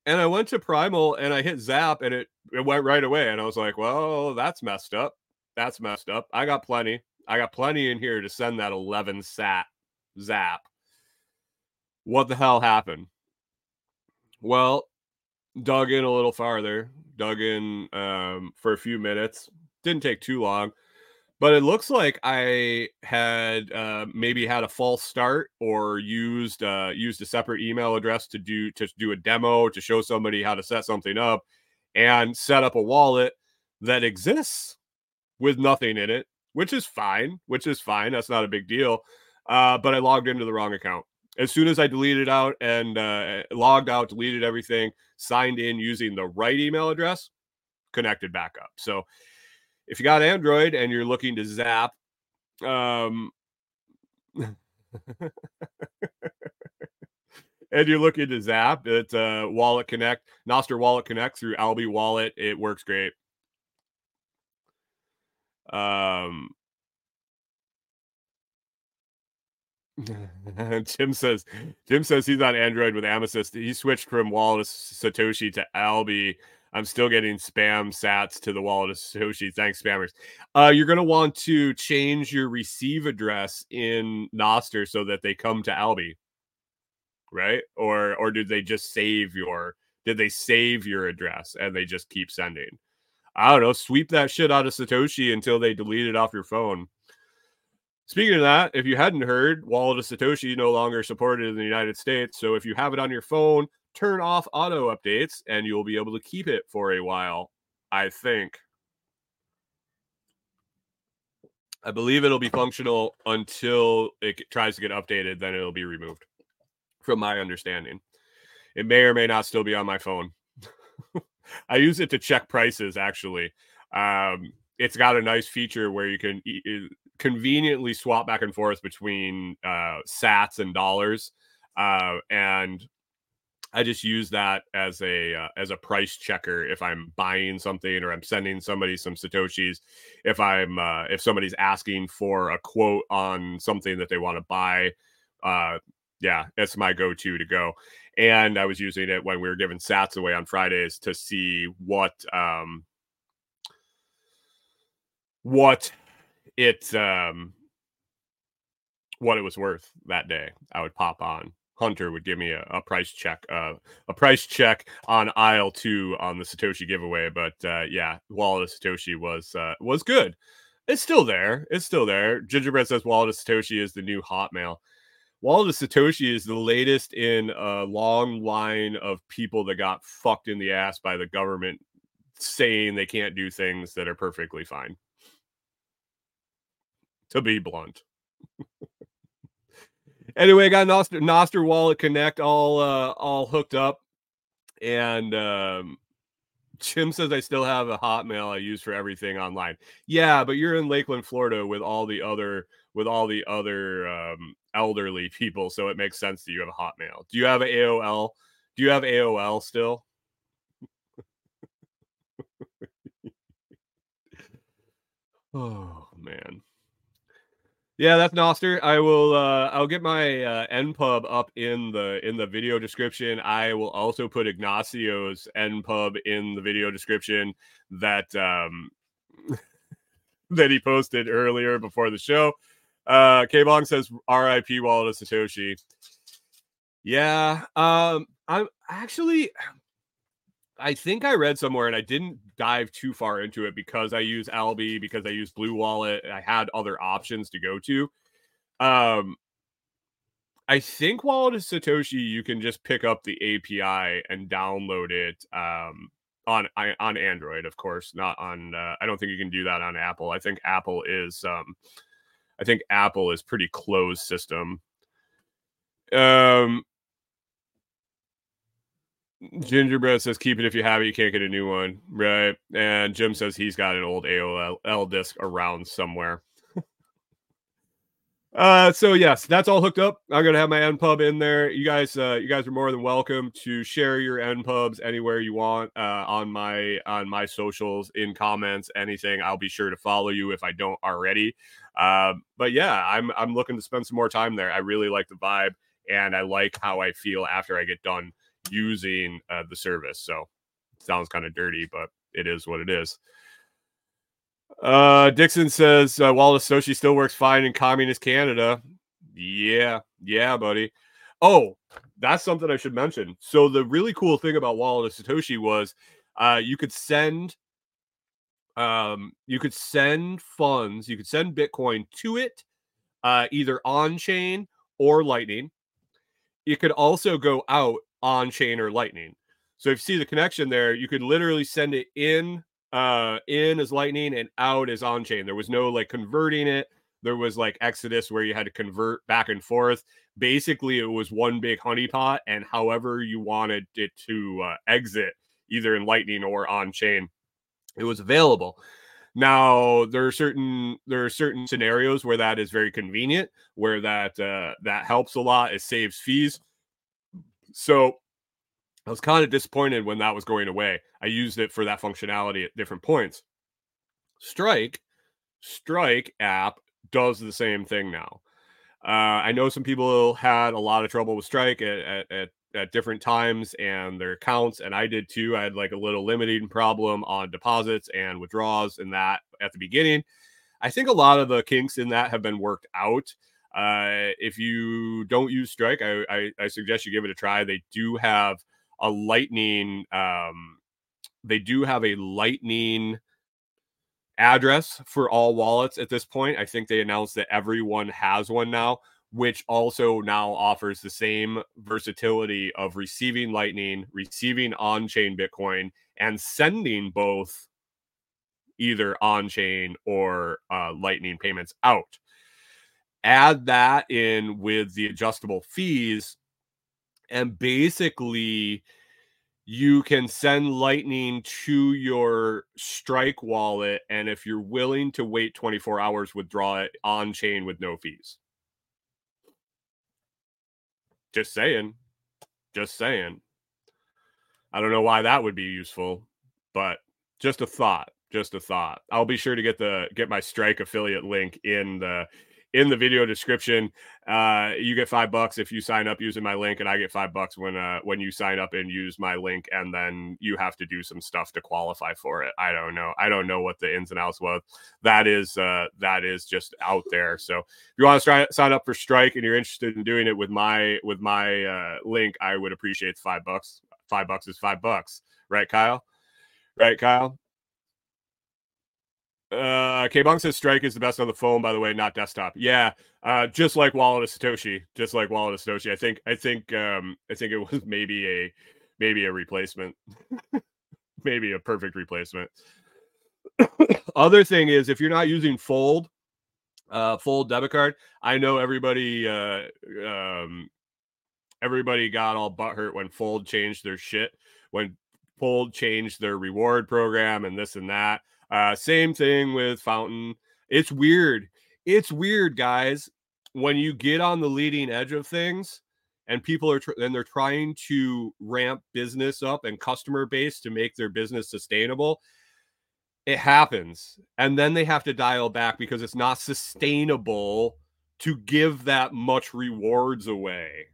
and I went to Primal and I hit zap and it, it went right away. And I was like, well, that's messed up. That's messed up. I got plenty. I got plenty in here to send that 11 sat zap. What the hell happened? Well, dug in a little farther, dug in um, for a few minutes. Didn't take too long but it looks like I had uh, maybe had a false start or used uh, used a separate email address to do to do a demo to show somebody how to set something up and set up a wallet that exists with nothing in it, which is fine. Which is fine. That's not a big deal. Uh, but I logged into the wrong account. As soon as I deleted out and uh, logged out, deleted everything, signed in using the right email address, connected back up. So if you got Android and you're looking to zap, um, and you're looking to zap, it's uh, Wallet Connect, Nostr Wallet Connect through Alby Wallet. It works great. Um, Jim says Jim says he's on Android with Amethyst. He switched from wallet Satoshi to Alby. I'm still getting spam sats to the wallet of Satoshi. Thanks, spammers. Uh, you're gonna want to change your receive address in Nostr so that they come to Alby, right? Or or did they just save your did they save your address and they just keep sending? I don't know. Sweep that shit out of Satoshi until they delete it off your phone. Speaking of that, if you hadn't heard, Wallet of Satoshi no longer supported in the United States. So if you have it on your phone, turn off auto updates and you'll be able to keep it for a while. I think. I believe it'll be functional until it tries to get updated, then it'll be removed, from my understanding. It may or may not still be on my phone. I use it to check prices, actually. Um, it's got a nice feature where you can conveniently swap back and forth between uh, sats and dollars uh, and i just use that as a uh, as a price checker if i'm buying something or i'm sending somebody some satoshis if i'm uh, if somebody's asking for a quote on something that they want to buy uh yeah it's my go-to to go. And i was using it when we were giving sats away on fridays to see what um what it um what it was worth that day. I would pop on. Hunter would give me a, a price check, uh, a price check on aisle two on the Satoshi giveaway. But uh, yeah, Wallet of Satoshi was uh, was good. It's still there. It's still there. Gingerbread says Wallet of Satoshi is the new Hotmail. Wallet of Satoshi is the latest in a long line of people that got fucked in the ass by the government saying they can't do things that are perfectly fine to be blunt. anyway, I got Nostr, Nostr Wallet Connect all uh, all hooked up, and um, Jim says I still have a Hotmail I use for everything online. Yeah, but you're in Lakeland, Florida, with all the other with all the other um, elderly people, so it makes sense that you have a Hotmail. Do you have a AOL? Do you have AOL still? oh man. Yeah, that's Nostr. I will. Uh, I'll get my uh, npub up in the in the video description. I will also put Ignacio's npub in the video description that um, that he posted earlier before the show. Uh, K Bonk says R.I.P. Wallet Satoshi. Yeah, um, I'm actually. I think I read somewhere, and I didn't dive too far into it because I use Alby, because I use Blue Wallet. I had other options to go to. Um, I think Wallet of Satoshi, you can just pick up the API and download it um, on on Android, of course, not on. Uh, I don't think you can do that on Apple. I think Apple is. Um, I think Apple is pretty closed system. Um, Gingerbread says, "Keep it if you have it. You can't get a new one, right?" And Jim says he's got an old AOL disc around somewhere. uh, so yes, that's all hooked up. I'm gonna have my npub in there. You guys, uh, you guys are more than welcome to share your npubs anywhere you want uh, on my on my socials, in comments, anything. I'll be sure to follow you if I don't already. Uh, but yeah, I'm I'm looking to spend some more time there. I really like the vibe, and I like how I feel after I get done using uh, the service. So sounds kind of dirty, but it is what it is. Uh, Dixon says uh, Wallet Satoshi still works fine in communist Canada. Yeah, yeah, buddy. Oh, that's something I should mention. So the really cool thing about Wallet Satoshi was uh, you could send um, you could send funds, you could send Bitcoin to it, uh, either on chain or Lightning. It could also go out on chain or lightning. So if you see the connection there, you could literally send it in uh in as lightning and out as on chain. There was no like converting it. There was like Exodus where you had to convert back and forth. Basically, it was one big honeypot, and however you wanted it to uh, exit, either in Lightning or on chain, it was available. Now there are certain there are certain scenarios where that is very convenient, where that uh, that helps a lot. It saves fees. So I was kind of disappointed when that was going away. I used it for that functionality at different points. Strike, Strike app does the same thing now. Uh, I know some people had a lot of trouble with Strike at, at, at, different times and their accounts, and I did too. I had like a little limiting problem on deposits and withdrawals and that at the beginning. I think a lot of the kinks in that have been worked out. Uh, if you don't use Strike, I, I, I suggest you give it a try. They do have a Lightning. Um, they do have a Lightning address for all wallets at this point. I think they announced that everyone has one now, which also now offers the same versatility of receiving Lightning, receiving on chain Bitcoin, and sending both either on chain or uh, Lightning payments out. Add that in with the adjustable fees, and basically, you can send lightning to your strike wallet and if you're willing to wait 24 hours withdraw it on chain with no fees. Just saying. Just saying. I don't know why that would be useful but just a thought just a thought. I'll be sure to get the get my strike affiliate link in the in the video description. Uh, you get five bucks if you sign up using my link, and I get five bucks when uh, when you sign up and use my link, and then you have to do some stuff to qualify for it. I don't know. I don't know what the ins and outs was. That is uh, that is just out there. So if you want to try, sign up for Strike and you're interested in doing it with my with my uh, link, I would appreciate the five bucks. Five bucks is five bucks, right, Kyle? Right, Kyle? Uh, K Bonk says Strike is the best on the phone, by the way, not desktop. Yeah, uh, just like Wallet of Satoshi, just like Wallet of Satoshi. I think, I think, um, I think it was maybe a, maybe a replacement, maybe a perfect replacement. Other thing is, if you're not using Fold, uh, Fold debit card, I know everybody, uh, um, everybody got all butthurt when Fold changed their shit, when Fold changed their reward program and this and that. Uh, same thing with Fountain. It's weird. It's weird, guys. When you get on the leading edge of things, and people are tr- and they're trying to ramp business up and customer base to make their business sustainable it happens and then they have to dial back because it's not sustainable to give that much rewards away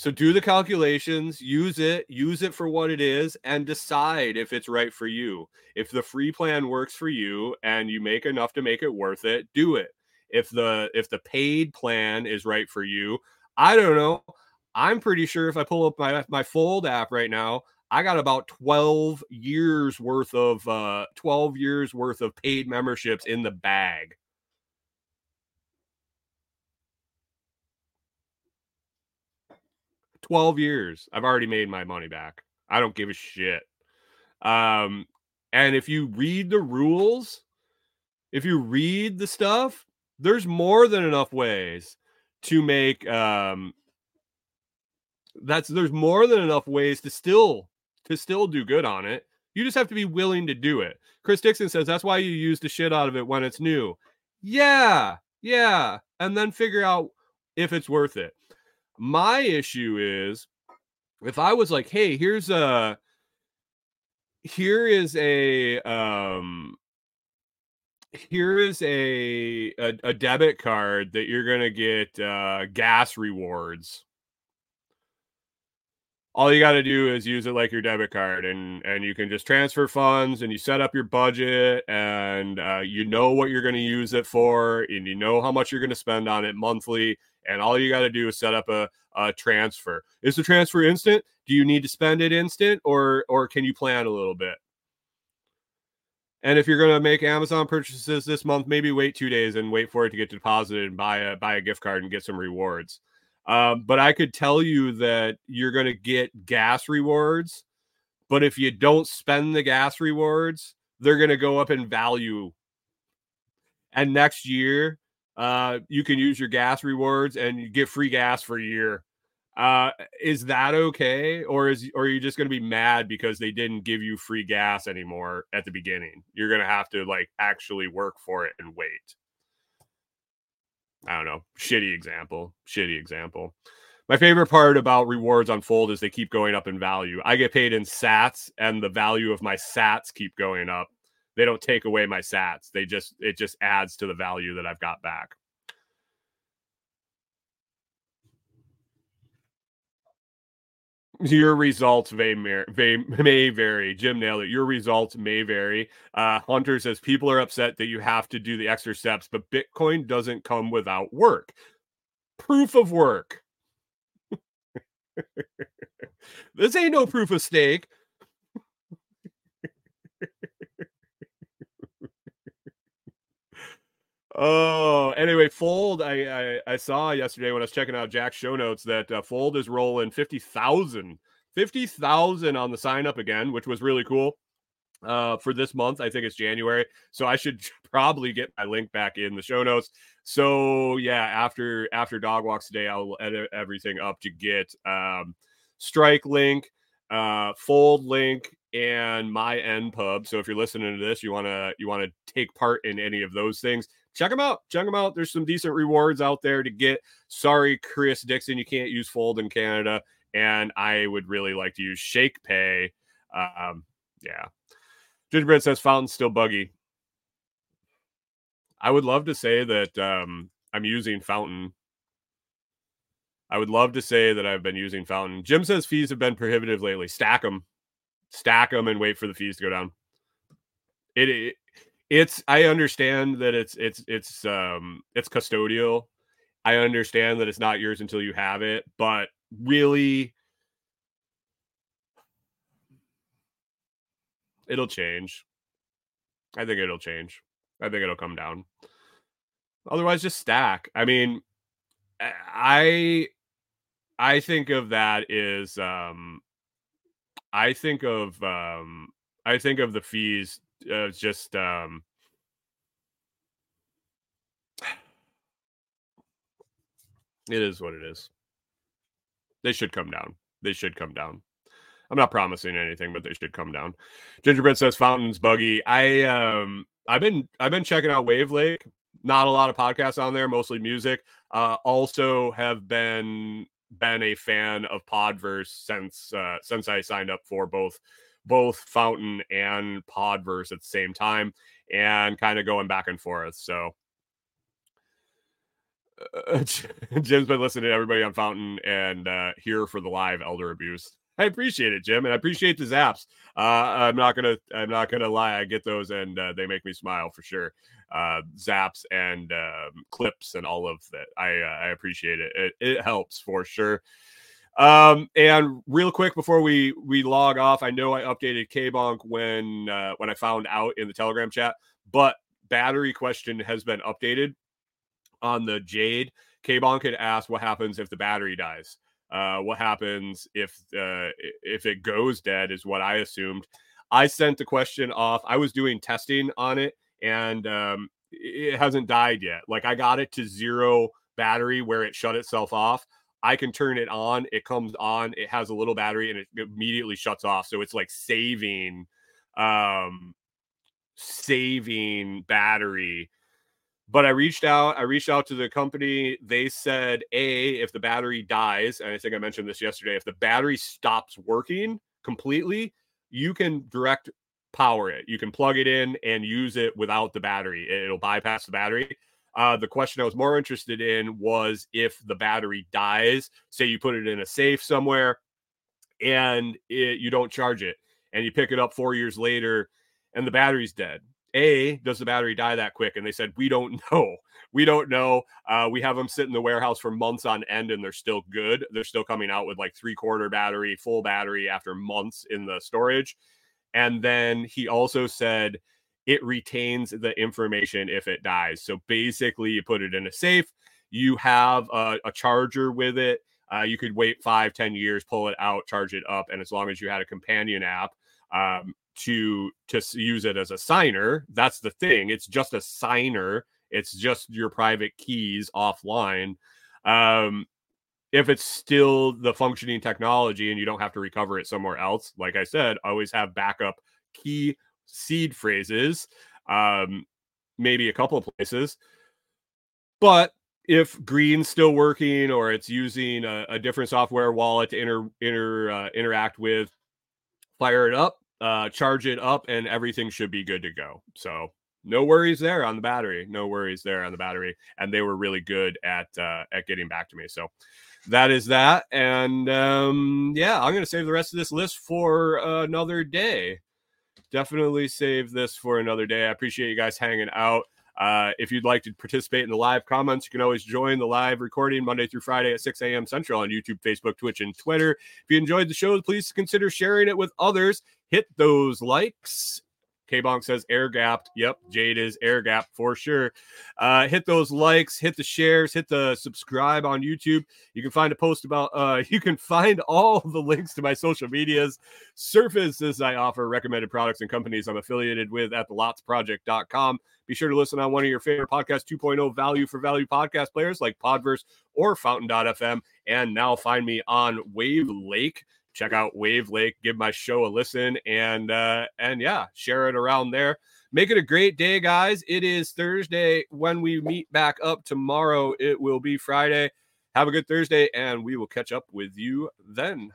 so do the calculations, use it, use it for what it is, and decide if it's right for you. If the free plan works for you and you make enough to make it worth it, do it. If the if the paid plan is right for you, I don't know. I'm pretty sure if I pull up my my Fold app right now, I got about 12 years worth of uh 12 years worth of paid memberships in the bag. 12 years. I've already made my money back. I don't give a shit. Um, and if you read the rules, if you read the stuff, there's more than enough ways to make um that's there's more than enough ways to still to still do good on it. You just have to be willing to do it. Chris Dixon says that's why you use the shit out of it when it's new. Yeah, yeah. And then figure out if it's worth it. My issue is if I was like, hey, here's a here is a um here is a, a, a debit card that you're gonna get uh gas rewards. All you got to do is use it like your debit card and and you can just transfer funds and you set up your budget and uh, you know what you're going to use it for and you know how much you're going to spend on it monthly and all you got to do is set up a, a transfer is the transfer instant do you need to spend it instant or or can you plan a little bit and if you're going to make Amazon purchases this month, maybe wait two days and wait for it to get deposited and buy a buy a gift card and get some rewards. Um, but I could tell you that you're going to get gas rewards. But if you don't spend the gas rewards, they're going to go up in value. And next year, uh, you can use your gas rewards and you get free gas for a year. Uh, is that okay, or is or are you just going to be mad because they didn't give you free gas anymore at the beginning? You're going to have to like actually work for it and wait. I don't know, shitty example, shitty example. My favorite part about rewards on Fold is they keep going up in value. I get paid in sats and the value of my sats keep going up they don't take away my sats. They just it just adds to the value that I've got back. Your results may, may, may vary. Jim nailed it. Your results may vary. Uh, Hunter says people are upset that you have to do the extra steps, but Bitcoin doesn't come without work. Proof of work. this ain't no proof of stake. Oh, anyway, Fold. I, I, I saw yesterday when I was checking out Jack's show notes that uh, Fold is rolling fifty thousand, fifty thousand on the sign up again, which was really cool. Uh, for this month, I think it's January, so I should probably get my link back in the show notes. So yeah, after after dog walks today, I'll edit everything up to get um, strike link, uh, fold link, and my npub. So if you're listening to this, you wanna you wanna take part in any of those things check them out. Check them out. There's some decent rewards out there to get. Sorry, Chris Dixon, you can't use Fold in Canada, and I would really like to use Shakepay. Um, yeah. Gingerbread says fountain's still buggy. I would love to say that um, I'm using Fountain. I would love to say that I've been using Fountain. Jim says fees have been prohibitive lately. Stack them, stack them, and wait for the fees to go down. It, it it's I understand that it's it's it's um it's custodial. I understand that it's not yours until you have it, but really it'll change. I think it'll change. I think it'll come down. Otherwise just stack. I mean I I think of that is um I think of um I think of the fees uh, just um, it is what it is. They should come down. They should come down. I'm not promising anything, but they should come down. Gingerbread says fountains buggy. I um I've been I've been checking out Wavlake. Not a lot of podcasts on there, mostly music. Uh, also have been been a fan of Podverse since uh, since I signed up for both both Fountain and Podverse at the same time and kind of going back and forth. So uh, Jim's been listening to everybody on Fountain and uh, here for the live elder abuse. I appreciate it, Jim, and I appreciate the zaps. Uh, I'm not gonna, I'm not gonna lie. I get those, and uh, they make me smile for sure. Uh, zaps and um, clips and all of that. I, uh, I appreciate it. it. It helps for sure. Um, and real quick before we we log off, I know I updated K Bonk when uh, when I found out in the Telegram chat, but battery question has been updated on the Jade. K Bonk had asked what happens if the battery dies. Uh, what happens if uh, if it goes dead is what I assumed. I sent the question off. I was doing testing on it, and um, it hasn't died yet. Like I got it to zero battery where it shut itself off. I can turn it on. It comes on. It has a little battery and it immediately shuts off. So it's like saving, um, saving battery. But I reached out. I reached out to the company. They said, a if the battery dies, and I think I mentioned this yesterday. If the battery stops working completely, you can direct power it. You can plug it in and use it without the battery. It'll bypass the battery. Uh, the question I was more interested in was if the battery dies, say you put it in a safe somewhere and it, you don't charge it and you pick it up four years later and the battery's dead. A, does the battery die that quick? And they said, we don't know. We don't know. Uh, we have them sit in the warehouse for months on end and they're still good. They're still coming out with like three quarter battery, full battery after months in the storage. And then he also said, it retains the information if it dies. So basically, you put it in a safe, you have a, a charger with it. Uh, you could wait five, ten years, pull it out, charge it up, and as long as you had a companion app um, to to use it as a signer, that's the thing. It's just a signer. It's just your private keys offline. Um, if it's still the functioning technology and you don't have to recover it somewhere else, like I said, always have backup key seed phrases, um, maybe a couple of places. But if Green's still working or it's using a, a different software wallet to inter, inter uh, interact with, fire it up, uh, charge it up, and everything should be good to go. So no worries there on the battery. No worries there on the battery. And they were really good at uh, at getting back to me. So that is that. And um, yeah, I'm going to save the rest of this list for another day. Definitely save this for another day. I appreciate you guys hanging out. Uh, if you'd like to participate in the live comments, you can always join the live recording Monday through Friday at 6 a.m. Central on YouTube, Facebook, Twitch, and Twitter. If you enjoyed the show, please consider sharing it with others. Hit those likes K Bonk says air gapped. Yep, Jade is air gapped for sure. Uh, hit those likes, hit the shares, hit the subscribe on YouTube. You can find a post about, uh, you can find all the links to my social medias, services I offer, recommended products and companies I'm affiliated with at thelotsproject.com. Be sure to listen on one of your favorite podcast 2.0 value for value podcast players like Podverse or Fountain.fm. And now find me on Wavlake check out Wavlake, give my show a listen, and uh, and yeah, share it around there. Make it a great day, guys. It is Thursday. When we meet back up tomorrow, it will be Friday. Have a good Thursday, and we will catch up with you then.